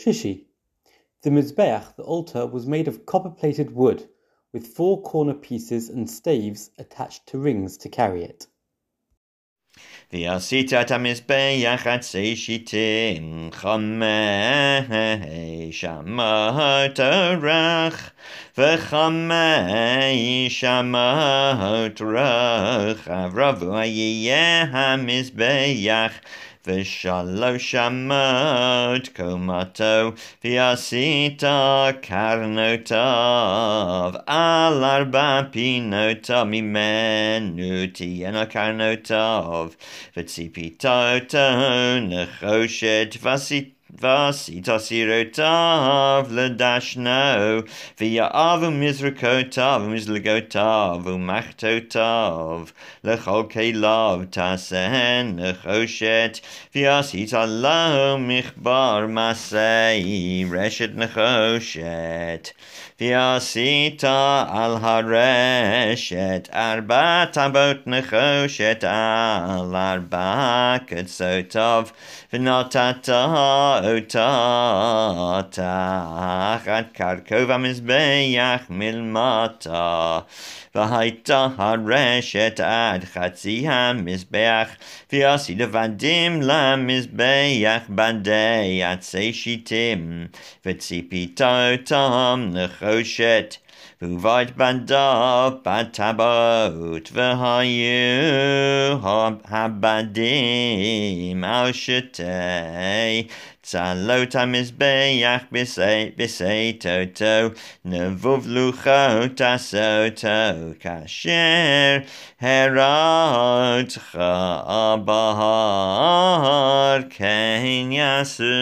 Shishi. The Mizbeach, the altar, was made of copper-plated wood, with four corner pieces and staves attached to rings to carry it. ועשית את המזבח עצי שיטים, חמש אמות אורך, וחמש אמות רוחב, רבוע יהיה המזבח. ושלוש אמות קומתו, ועשית קרנותיו על ארבע פינותיו ממנו תהיינה קרנותיו, וציפית אותו נחושת ועשית Vasitasirotav um um Ladashno Viyaavu Mizrakotav Mizlagotav Umachtotav um Lecholkelav Tasehen Nechoshet Vyasitalo Michbar Masei Reshet Nechoshet Vyasita Al Hareshet Arba Tabot Nechoshet Al Arba Ketzotov Vinatata אותה תחת כרכוב המזבח מלמטה. והייתה הרשת עד חצי המזבח, ועשית בדים למזבח בדי עצי שיטים, וציפית אותם נחושת. Ungvait bandav batabot v'hayu habadim al shetei tzalot hamizbeach b'sei b'sei toto nevuv luchot asoto kasher herot chabahar ken yasu